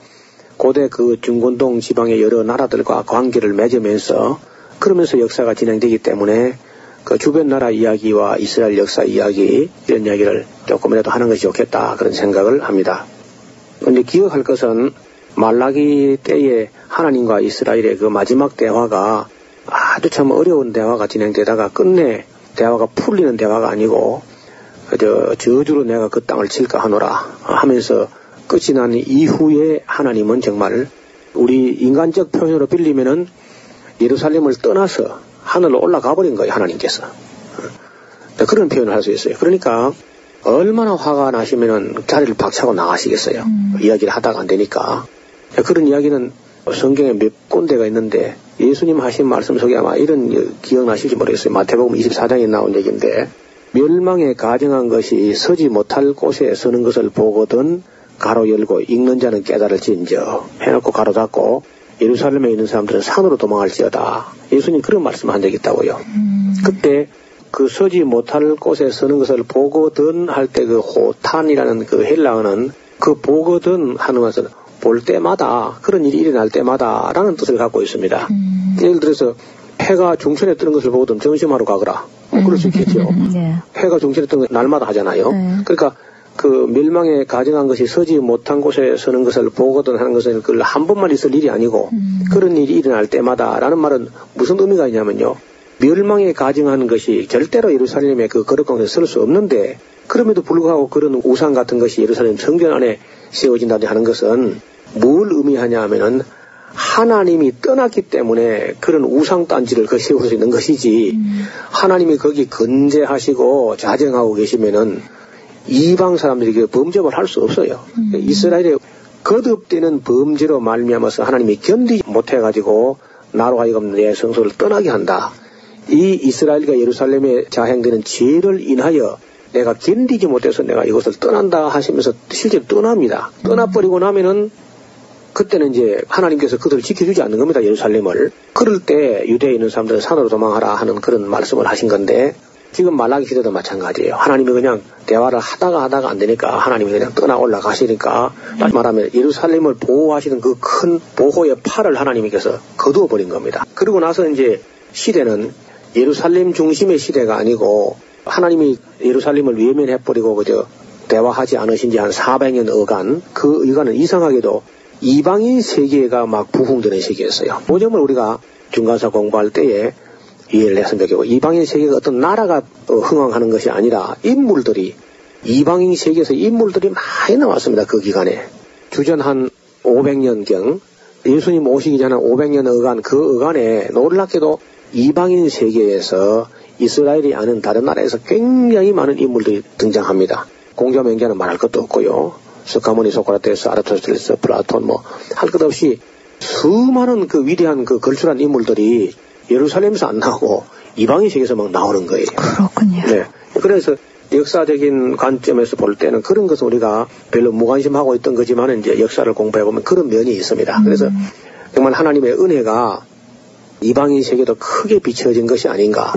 고대 그 중건동 지방의 여러 나라들과 관계를 맺으면서 그러면서 역사가 진행되기 때문에 그 주변 나라 이야기와 이스라엘 역사 이야기 이런 이야기를 조금이라도 하는 것이 좋겠다 그런 생각을 합니다. 근데 기억할 것은 말라기 때에 하나님과 이스라엘의 그 마지막 대화가 아주 참 어려운 대화가 진행되다가 끝내 대화가 풀리는 대화가 아니고 그저 저주로 내가 그 땅을 칠까 하노라 하면서 끝이 난 이후에 하나님은 정말 우리 인간적 표현으로 빌리면은 예루살렘을 떠나서 하늘로 올라가 버린 거예요, 하나님께서. 어. 그런 표현을 할 수 있어요. 그러니까 얼마나 화가 나시면은 자리를 박차고 나가시겠어요. 이야기를 하다가 안 되니까. 그런 이야기는 성경에 몇 군데가 있는데 예수님 하신 말씀 속에 아마 이런 기억나실지 모르겠어요. 마태복음 24장에 나온 얘기인데 멸망에 가정한 것이 서지 못할 곳에 서는 것을 보거든 가로 열고 읽는 자는 깨달을지인저 해놓고 가로 닫고 예루살렘에 있는 사람들은 산으로 도망할지어다. 예수님 그런 말씀을 한 적이 있다고요. 그때 그 서지 못할 곳에 서는 것을 보거든 할 때 그 호탄이라는 그 헬라어는 그 보거든 하는 것은 볼 때마다 그런 일이 일어날 때마다라는 뜻을 갖고 있습니다. 예를 들어서 해가 중천에 뜨는 것을 보거든 점심하러 가거라. 뭐 그럴 수 있겠죠. 네. 해가 중천에 뜨는 거 날마다 하잖아요. 네. 그러니까 그 멸망에 가정한 것이 서지 못한 곳에 서는 것을 보거든 하는 것은 그걸 한 번만 있을 일이 아니고 그런 일이 일어날 때마다라는 말은 무슨 의미가 있냐면요. 멸망에 가정하는 것이 절대로 예루살렘의 그 거룩 가운데 설수 없는데 그럼에도 불구하고 그런 우상 같은 것이 예루살렘 성전 안에 세워진다고 하는 것은 뭘 의미하냐 하면은 하나님이 떠났기 때문에 그런 우상 단지를 그 세울 수 있는 것이지 하나님이 거기 건재하시고 자정하고 계시면은 이방 사람들이 그 범죄를 할 수 없어요. 이스라엘의 거듭되는 범죄로 말미암아서 하나님이 견디지 못해가지고 나로 하여금 내 성소를 떠나게 한다. 이 이스라엘과 예루살렘에 자행되는 죄를 인하여 내가 견디지 못해서 내가 이것을 떠난다 하시면서 실제 떠납니다. 떠나버리고 나면은 그때는 이제 하나님께서 그들을 지켜주지 않는 겁니다. 예루살렘을. 그럴 때 유대에 있는 사람들은 산으로 도망하라 하는 그런 말씀을 하신 건데 지금 말라기 시대도 마찬가지예요. 하나님이 그냥 대화를 하다가 하다가 안 되니까 하나님이 그냥 떠나 올라가시니까 다시 말하면 예루살렘을 보호하시는 그 큰 보호의 팔을 하나님께서 거두어 버린 겁니다. 그리고 나서 이제 시대는 예루살렘 중심의 시대가 아니고 하나님이 예루살렘을 외면해버리고 그저 대화하지 않으신 지 한 400년 어간 그 의간은 이상하게도 이방인 세계가 막 부흥되는 시기였어요. 모점을 우리가 중간사 공부할 때에 이해를 했으면 좋겠고 이방인 세계가 어떤 나라가 어, 흥왕하는 것이 아니라 인물들이 이방인 세계에서 인물들이 많이 나왔습니다. 그 기간에 주전 한 500년경 예수님 오시기 전에 500년 어간 그 어간에 놀랍게도 이방인 세계에서 이스라엘이 아는 다른 나라에서 굉장히 많은 인물들이 등장합니다. 공자 맹자는 말할 것도 없고요. 석가모니, 소크라테스, 아리스토텔레스, 플라톤 뭐 할 것 없이 수많은 그 위대한 그 걸출한 인물들이 예루살렘에서 안 나오고 이방인 세계에서 막 나오는 거예요. 그렇군요. 네. 그래서 역사적인 관점에서 볼 때는 그런 것은 우리가 별로 무관심하고 있던 거지만 이제 역사를 공부해 보면 그런 면이 있습니다. 그래서 정말 하나님의 은혜가 이방인 세계도 크게 비춰진 것이 아닌가.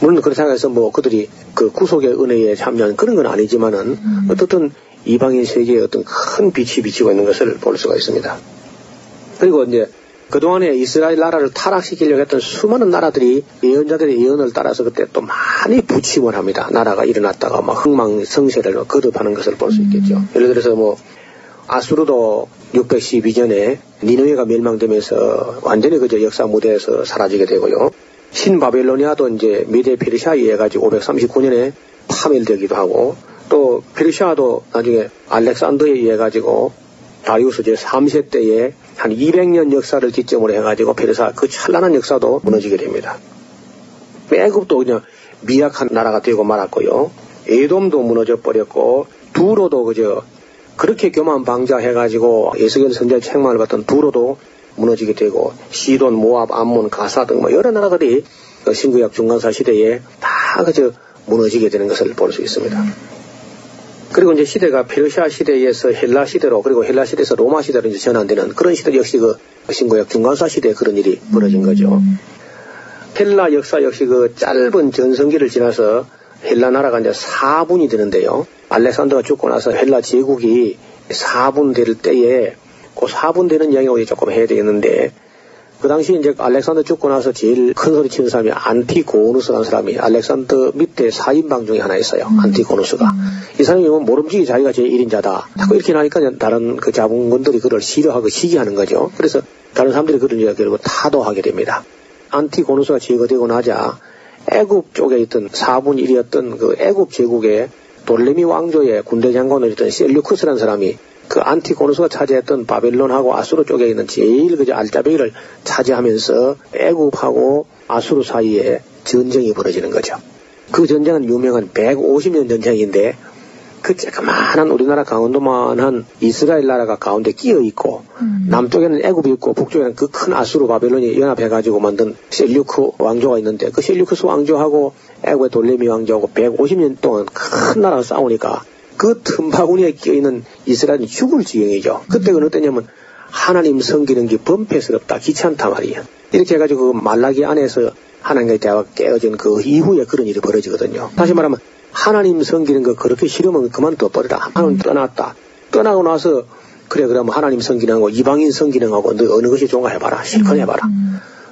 물론 그렇다고 해서 뭐 그들이 그 구속의 은혜에 참여한 그런 건 아니지만은 어떻든 이방인 세계에 어떤 큰 빛이 비치고 있는 것을 볼 수가 있습니다. 그리고 이제 그동안에 이스라엘 나라를 타락시키려고 했던 수많은 나라들이 예언자들의 예언을 따라서 그때 또 많이 부침을 합니다. 나라가 일어났다가 막 흥망성쇠를 거듭하는 것을 볼 수 있겠죠. 예를 들어서 뭐 아수르도 612년에 니느웨가 멸망되면서 완전히 그저 역사 무대에서 사라지게 되고요. 신바벨로니아도 이제 미대 페르시아에 의해 가지고 539년에 파멸되기도 하고 또 페르시아도 나중에 알렉산더에 의해 가지고 다리우스 제 3세 때에 한 200년 역사를 기점으로 해가지고 페르사 그 찬란한 역사도 무너지게 됩니다. 애굽도 그냥 미약한 나라가 되고 말았고요. 에돔도 무너져 버렸고 두로도 그저 그렇게 교만 방자해가지고 예수겔 선지자 책망을 받던 두로도 무너지게 되고 시돈, 모압, 암몬, 가사 등 뭐 여러 나라들이 그 신구약 중간사 시대에 다 그저 무너지게 되는 것을 볼 수 있습니다. 그리고 이제 시대가 페르시아 시대에서 헬라 시대로 그리고 헬라 시대에서 로마 시대로 이제 전환되는 그런 시대 역시 그 신구약 중간사 시대에 그런 일이 벌어진 거죠. 헬라 역사 역시 그 짧은 전성기를 지나서 헬라 나라가 이제 4분이 되는데요. 알렉산더가 죽고 나서 헬라 제국이 4분 될 때에 그 4분 되는 우리 조금 해야 되겠는데 그 당시 이제 알렉산더 죽고 나서 제일 큰 소리 치는 사람이 안티고누스라는 사람이 알렉산더 밑에 4인방 중에 하나 있어요. 안티고누스가. 이 사람이 뭐 모름지기 자기가 제 1인자다. 자꾸 이렇게 나니까 다른 그 자본군들이 그를 싫어하고 시기하는 거죠. 그래서 다른 사람들이 그런 이야기를 타도하게 됩니다. 안티고누스가 제거되고 나자 애굽 쪽에 있던 4분 1이었던 그 애굽 제국의 돌레미 왕조의 군대 장관을 했던 셀류쿠스라는 사람이 그 안티고누스가 차지했던 바벨론하고 아수르 쪽에 있는 제일 그저 알자베이를 차지하면서 애굽하고 아수르 사이에 전쟁이 벌어지는 거죠. 그 전쟁은 유명한 150년 전쟁인데 그 조그마한 우리나라 강원도만 한 이스라엘 나라가 가운데 끼어 있고 남쪽에는 애굽이 있고 북쪽에는 그 큰 아수르 바벨론이 연합해가지고 만든 셀류크 왕조가 있는데 그 셀류크스 왕조하고 애굽의 돌레미 왕조하고 150년 동안 큰 나라가 싸우니까 그 틈바구니에 끼어 있는 이스라엘은 죽을 지경이죠. 그때 그는 어떠냐면 하나님 섬기는 게 범패스럽다, 귀찮다 말이야. 이렇게 해가지고 그 말라기 안에서 하나님과의 대화가 깨어진 그 이후에 그런 일이 벌어지거든요. 다시 말하면 하나님 섬기는 거 그렇게 싫으면 그만둬 버리라. 하나님 떠났다. 떠나고 나서 그래 그러면 하나님 섬기는 거 이방인 섬기는 거고 너 어느 것이 좋은가 해봐라. 실컷 해봐라.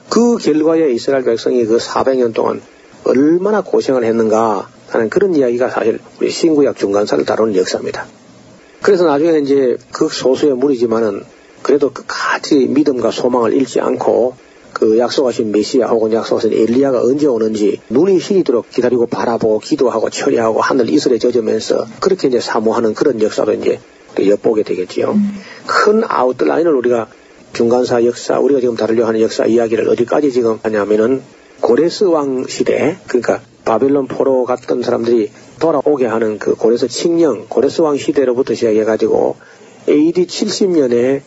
그 결과에 이스라엘 백성이 그 400년 동안 얼마나 고생을 했는가 하는 그런 이야기가 사실 우리 신구약 중간사를 다루는 역사입니다. 그래서 나중에 이제 그 소수의 무리지만은 그래도 끝까지 믿음과 소망을 잃지 않고 그 약속하신 메시아 혹은 약속하신 엘리야가 언제 오는지 눈이 휘리도록 기다리고 바라보고 기도하고 처리하고 하늘 이슬에 젖으면서 그렇게 이제 사모하는 그런 역사도 이제 엿보게 되겠지요. 큰 아웃라인을 우리가 중간사 역사 우리가 지금 다루려 하는 역사 이야기를 어디까지 지금 하냐면은 고레스 왕 시대 그러니까 바빌론 포로 갔던 사람들이 돌아오게 하는 그 고레스 칙령 고레스 왕 시대로부터 시작해가지고 AD 70년에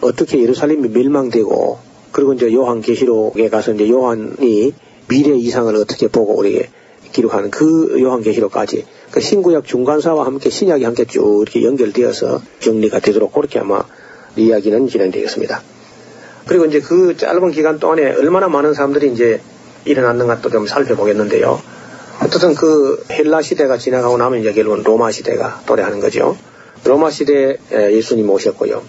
어떻게 예루살렘이 멸망되고 그리고 이제 요한 계시록에 가서 이제 요한이 미래 이상을 어떻게 보고 우리에게 기록하는 그 요한 계시록까지 그 신구약 중간사와 함께 신약이 함께 쭉 이렇게 연결되어서 정리가 되도록 그렇게 아마 이야기는 진행되겠습니다. 그리고 이제 그 짧은 기간 동안에 얼마나 많은 사람들이 이제 일어났는가 또 좀 살펴보겠는데요. 어쨌든 그 헬라 시대가 지나가고 나면 이제 결국은 로마 시대가 도래하는 거죠. 로마 시대에 예수님 오셨고요.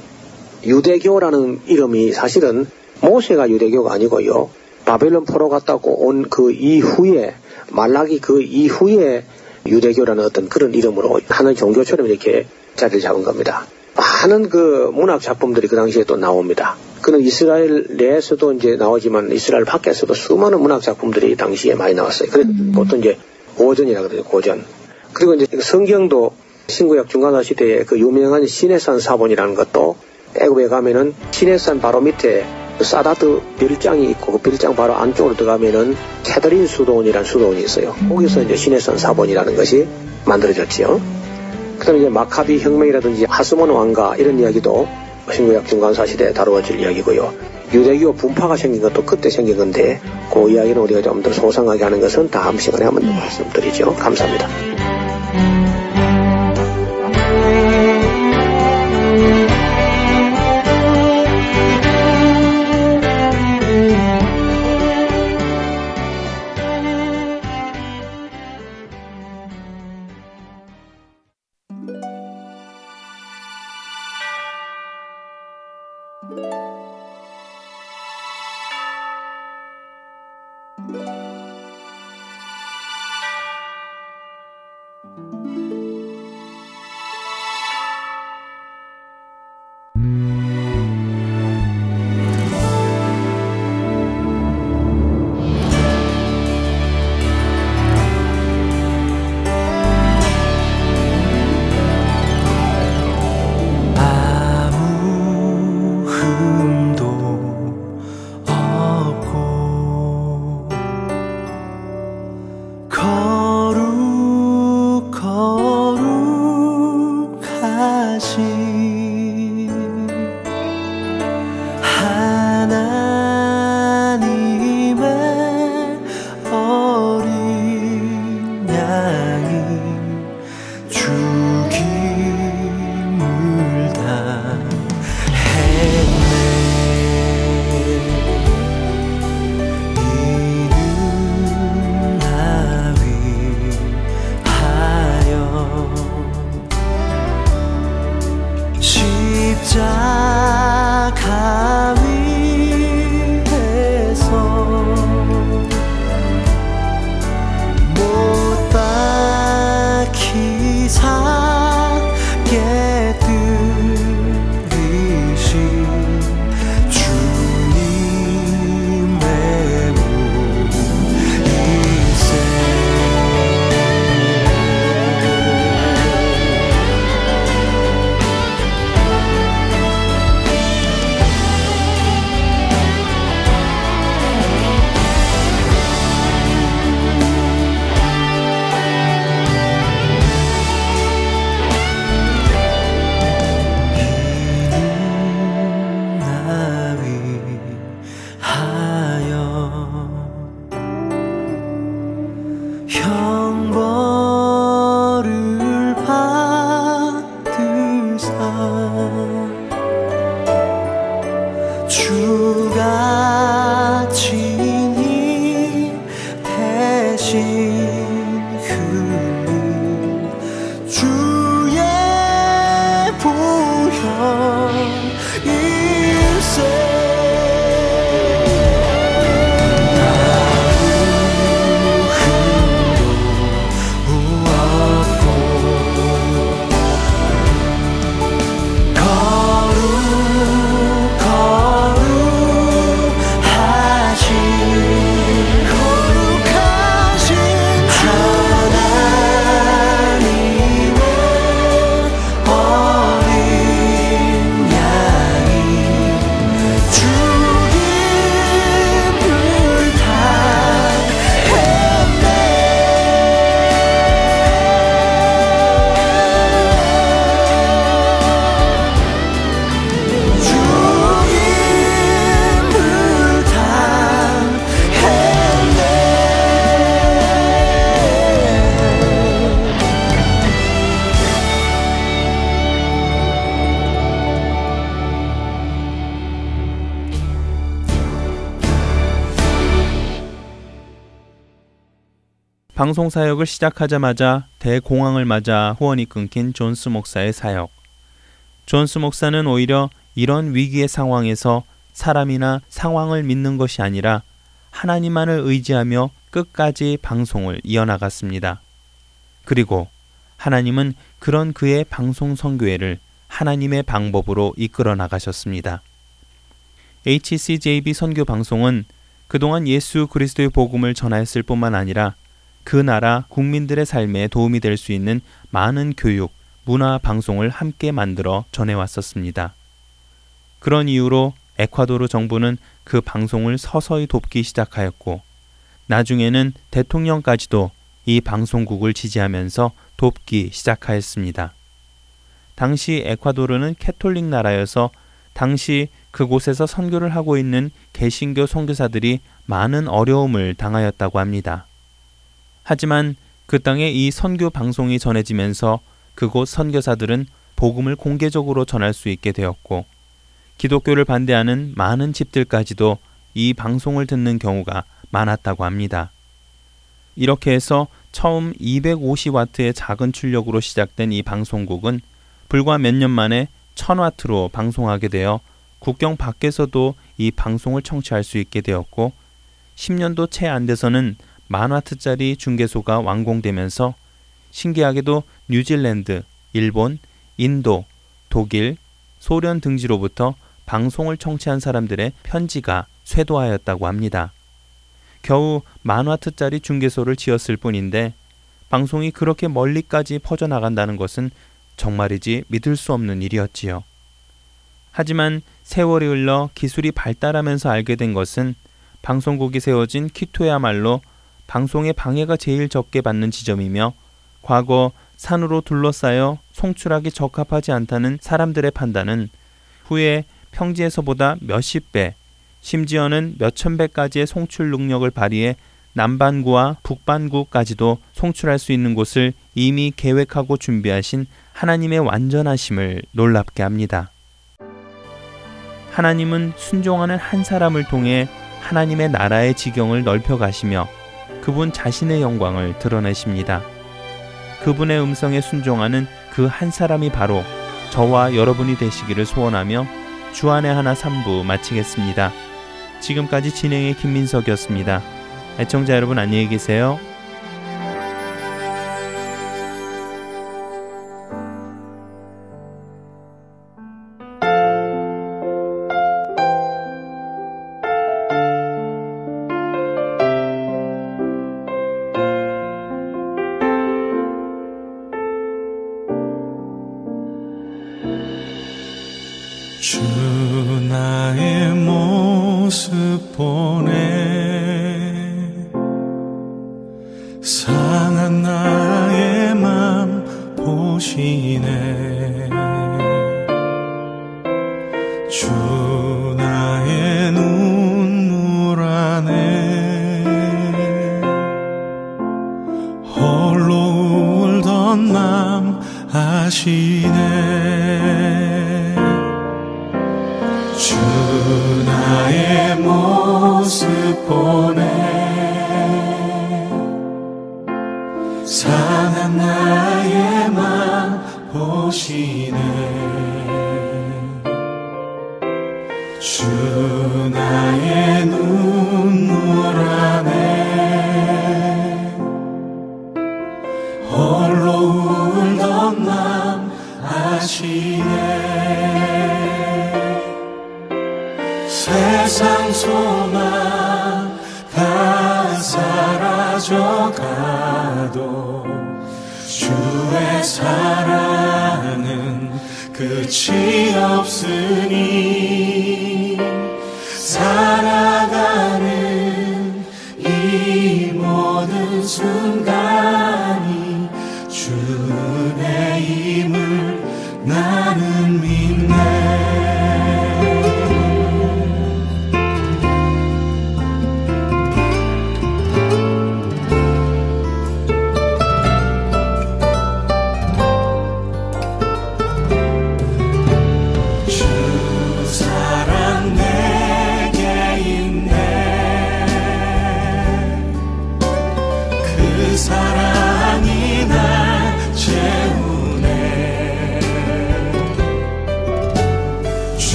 유대교라는 이름이 사실은 모세가 유대교가 아니고요. 바벨론 포로 갔다고 온 그 이후에 말라기 그 이후에 유대교라는 어떤 그런 이름으로 하는 종교처럼 이렇게 자리를 잡은 겁니다. 많은 그 문학 작품들이 그 당시에 또 나옵니다. 그는 이스라엘 내에서도 이제 나오지만 이스라엘 밖에서도 수많은 문학 작품들이 당시에 많이 나왔어요. 그래 보통 이제 고전이라 그래요, 고전. 그리고 이제 성경도 신구약 중간화 시대에 그 유명한 시내산 사본이라는 것도 애굽에 가면은 시내산 바로 밑에 사다드 별장이 있고 그 별장 바로 안쪽으로 들어가면은 캐더린 수도원이라는 수도원이 있어요. 거기서 이제 시내산 사본이라는 것이 만들어졌지요. 그다음에 이제 마카비 혁명이라든지 하스몬 왕가 이런 이야기도 신구약 중간사 시대에 다루어질 이야기고요. 유대교 분파가 생긴 것도 그때 생긴 건데 그 이야기는 우리가 좀 더 소상하게 하는 것은 다음 시간에 한번 말씀드리죠. 감사합니다. 방송 사역을 시작하자마자 대공황을 맞아 후원이 끊긴 존스 목사의 사역. 존스 목사는 오히려 이런 위기의 상황에서 사람이나 상황을 믿는 것이 아니라 하나님만을 의지하며 끝까지 방송을 이어나갔습니다. 그리고 하나님은 그런 그의 방송 선교회를 하나님의 방법으로 이끌어 나가셨습니다. HCJB 선교 방송은 그동안 예수 그리스도의 복음을 전하였을 뿐만 아니라 그 나라 국민들의 삶에 도움이 될 수 있는 많은 교육, 문화 방송을 함께 만들어 전해왔었습니다. 그런 이유로 에콰도르 정부는 그 방송을 서서히 돕기 시작하였고, 나중에는 대통령까지도 이 방송국을 지지하면서 돕기 시작하였습니다. 당시 에콰도르는 캐톨릭 나라여서 당시 그곳에서 선교를 하고 있는 개신교 선교사들이 많은 어려움을 당하였다고 합니다. 하지만 그 땅에 이 선교 방송이 전해지면서 그곳 선교사들은 복음을 공개적으로 전할 수 있게 되었고 기독교를 반대하는 많은 집들까지도 이 방송을 듣는 경우가 많았다고 합니다. 이렇게 해서 처음 250와트의 작은 출력으로 시작된 이 방송국은 불과 몇 년 만에 1000와트로 방송하게 되어 국경 밖에서도 이 방송을 청취할 수 있게 되었고 10년도 채 안 돼서는 만 와트짜리 중계소가 완공되면서 신기하게도 뉴질랜드, 일본, 인도, 독일, 소련 등지로부터 방송을 청취한 사람들의 편지가 쇄도하였다고 합니다. 겨우 만 와트짜리 중계소를 지었을 뿐인데 방송이 그렇게 멀리까지 퍼져나간다는 것은 정말이지 믿을 수 없는 일이었지요. 하지만 세월이 흘러 기술이 발달하면서 알게 된 것은 방송국이 세워진 키토야말로 방송의 방해가 제일 적게 받는 지점이며 과거 산으로 둘러싸여 송출하기 적합하지 않다는 사람들의 판단은 후에 평지에서보다 몇십 배, 심지어는 몇천 배까지의 송출 능력을 발휘해 남반구와 북반구까지도 송출할 수 있는 곳을 이미 계획하고 준비하신 하나님의 완전하심을 놀랍게 합니다. 하나님은 순종하는 한 사람을 통해 하나님의 나라의 지경을 넓혀 가시며 그분 자신의 영광을 드러내십니다. 그분의 음성에 순종하는 그 한 사람이 바로 저와 여러분이 되시기를 소원하며 주안의 하나 3부 마치겠습니다. 지금까지 진행의 김민석이었습니다. 애청자 여러분 안녕히 계세요.